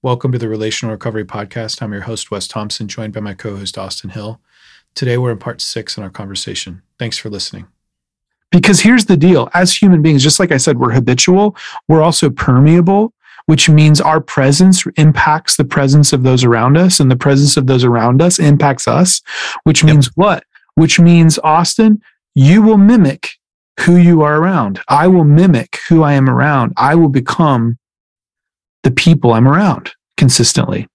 Welcome to the Relational Recovery Podcast. I'm your host, Wes Thompson, joined by my co host, Austin Hill. Today, we're in part six in our conversation. Thanks for listening. Because here's the deal as human beings, just like I said, we're habitual, we're also permeable, which means our presence impacts the presence of those around us, and the presence of those around us impacts us, which means yep. what? Which means, Austin, you will mimic who you are around. I will mimic who I am around. I will become the people I'm around consistently.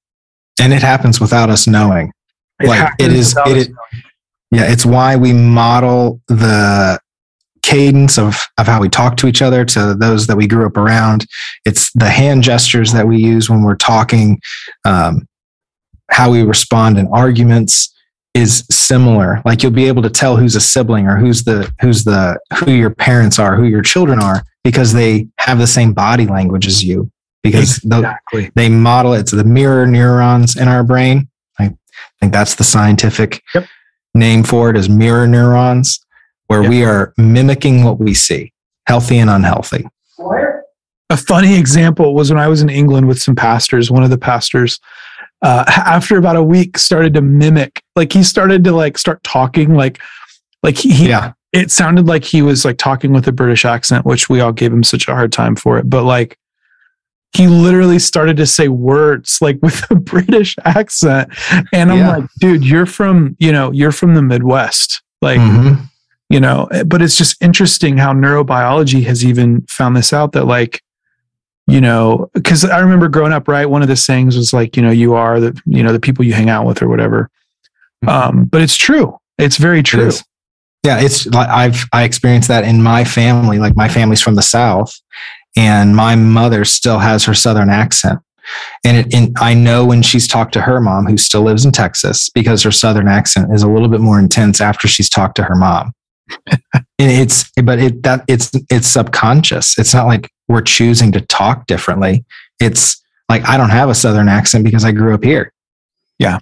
And it happens without us knowing. It like it is, it is yeah, it's why we model the cadence of, of how we talk to each other to those that we grew up around. It's the hand gestures that we use when we're talking, um, how we respond in arguments is similar. Like you'll be able to tell who's a sibling or who's the who's the who your parents are, who your children are, because they have the same body language as you because exactly. they model it to the mirror neurons in our brain. I think that's the scientific yep. name for it is mirror neurons, where yep. we are mimicking what we see, healthy and unhealthy. A funny example was when I was in England with some pastors. One of the pastors, uh, after about a week, started to mimic. Like he started to like start talking like, like he, he yeah. It sounded like he was like talking with a British accent, which we all gave him such a hard time for it. But like he literally started to say words like with a British accent. And I'm yeah. like, dude, you're from, you know, you're from the Midwest. Like, mm-hmm. you know, but it's just interesting how neurobiology has even found this out that like, you know, because I remember growing up, right? One of the sayings was like, you know, you are the, you know, the people you hang out with or whatever. Mm-hmm. Um, but it's true. It's very true. It yeah, it's like I've I experienced that in my family. Like my family's from the South, and my mother still has her southern accent. And, it, and i know when she's talked to her mom who still lives in texas because her southern accent is a little bit more intense after she's talked to her mom. And it's but it that it's it's subconscious. It's not like we're choosing to talk differently. It's like i don't have a southern accent because i grew up here. Yeah.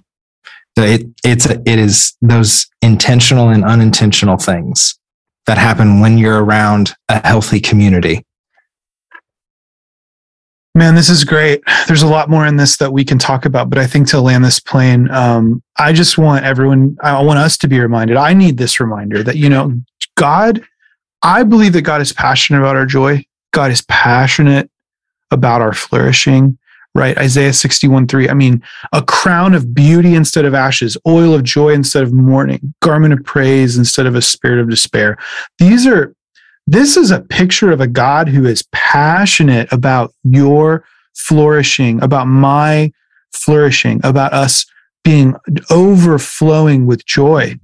So it it's it is those intentional and unintentional things that happen when you're around a healthy community Man, this is great. There's a lot more in this that we can talk about, but I think to land this plane, um, I just want everyone, I want us to be reminded. I need this reminder that, you know, God, I believe that God is passionate about our joy. God is passionate about our flourishing, right? Isaiah 61 3. I mean, a crown of beauty instead of ashes, oil of joy instead of mourning, garment of praise instead of a spirit of despair. These are this is a picture of a God who is passionate about your flourishing, about my flourishing, about us being overflowing with joy.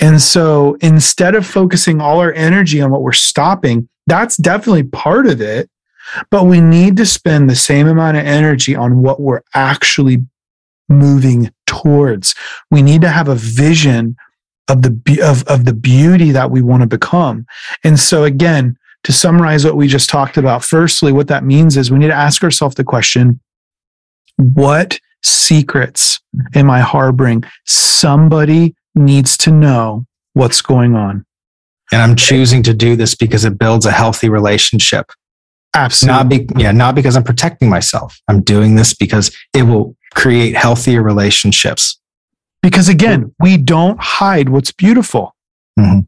And so instead of focusing all our energy on what we're stopping, that's definitely part of it. But we need to spend the same amount of energy on what we're actually moving towards. We need to have a vision of the of, of the beauty that we want to become. And so again, to summarize what we just talked about, firstly, what that means is we need to ask ourselves the question, what secrets am I harboring? Somebody needs to know what's going on. And I'm choosing to do this because it builds a healthy relationship. Absolutely. Not be, yeah, not because I'm protecting myself. I'm doing this because it will create healthier relationships. Because again, we don't hide what's beautiful. Mm-hmm.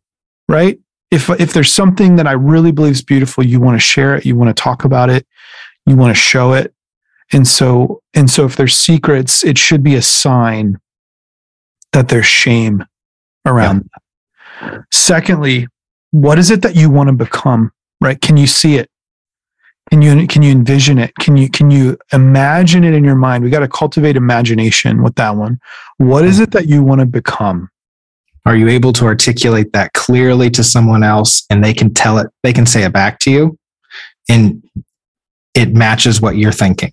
Right? If if there's something that I really believe is beautiful, you want to share it, you want to talk about it, you want to show it. And so and so if there's secrets, it should be a sign that there's shame around yeah. that. Secondly, what is it that you want to become? Right? Can you see it? Can you can you envision it? Can you can you imagine it in your mind? We got to cultivate imagination with that one. What is it that you want to become? Are you able to articulate that clearly to someone else and they can tell it, they can say it back to you and it matches what you're thinking?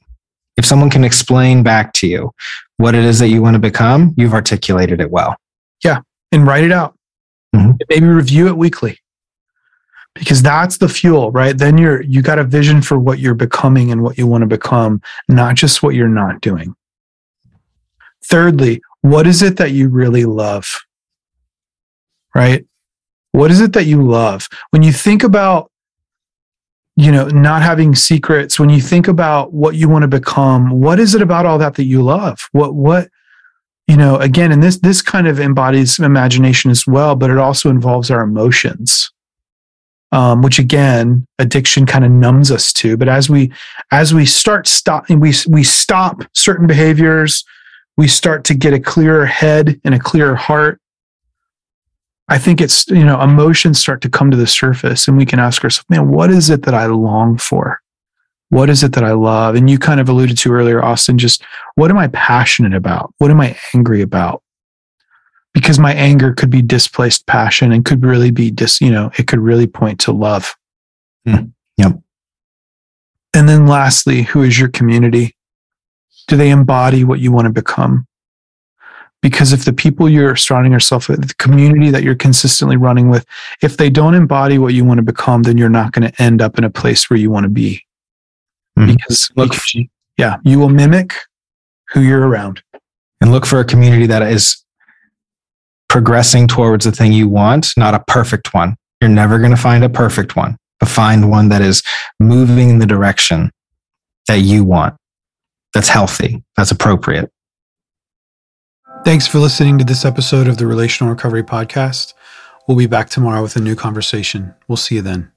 If someone can explain back to you what it is that you want to become, you've articulated it well. Yeah. And write it out. Mm-hmm. Maybe review it weekly because that's the fuel right? Then you're you got a vision for what you're becoming and what you want to become not just what you're not doing. Thirdly what is it that you really love? Right? What is it that you love? When you think about you know, not having secrets, when you think about what you want to become, what is it about all that that you love? What, what, you know, again, and this, this kind of embodies imagination as well, but it also involves our emotions. Um, which again, addiction kind of numbs us to. But as we, as we start stop, we, we stop certain behaviors, we start to get a clearer head and a clearer heart I think it's, you know, emotions start to come to the surface and we can ask ourselves, man, what is it that I long for? What is it that I love? And you kind of alluded to earlier, Austin, just what am I passionate about? What am I angry about? Because my anger could be displaced passion and could really be dis, you know, it could really point to love. Mm. Yep. And then lastly, who is your community? Do they embody what you want to become? because if the people you're surrounding yourself with, the community that you're consistently running with, if they don't embody what you want to become, then you're not going to end up in a place where you want to be. Mm-hmm. Because, look, because yeah, you will mimic who you're around. And look for a community that is progressing towards the thing you want, not a perfect one. You're never going to find a perfect one, but find one that is moving in the direction that you want, that's healthy, that's appropriate. Thanks for listening to this episode of the Relational Recovery Podcast. We'll be back tomorrow with a new conversation. We'll see you then.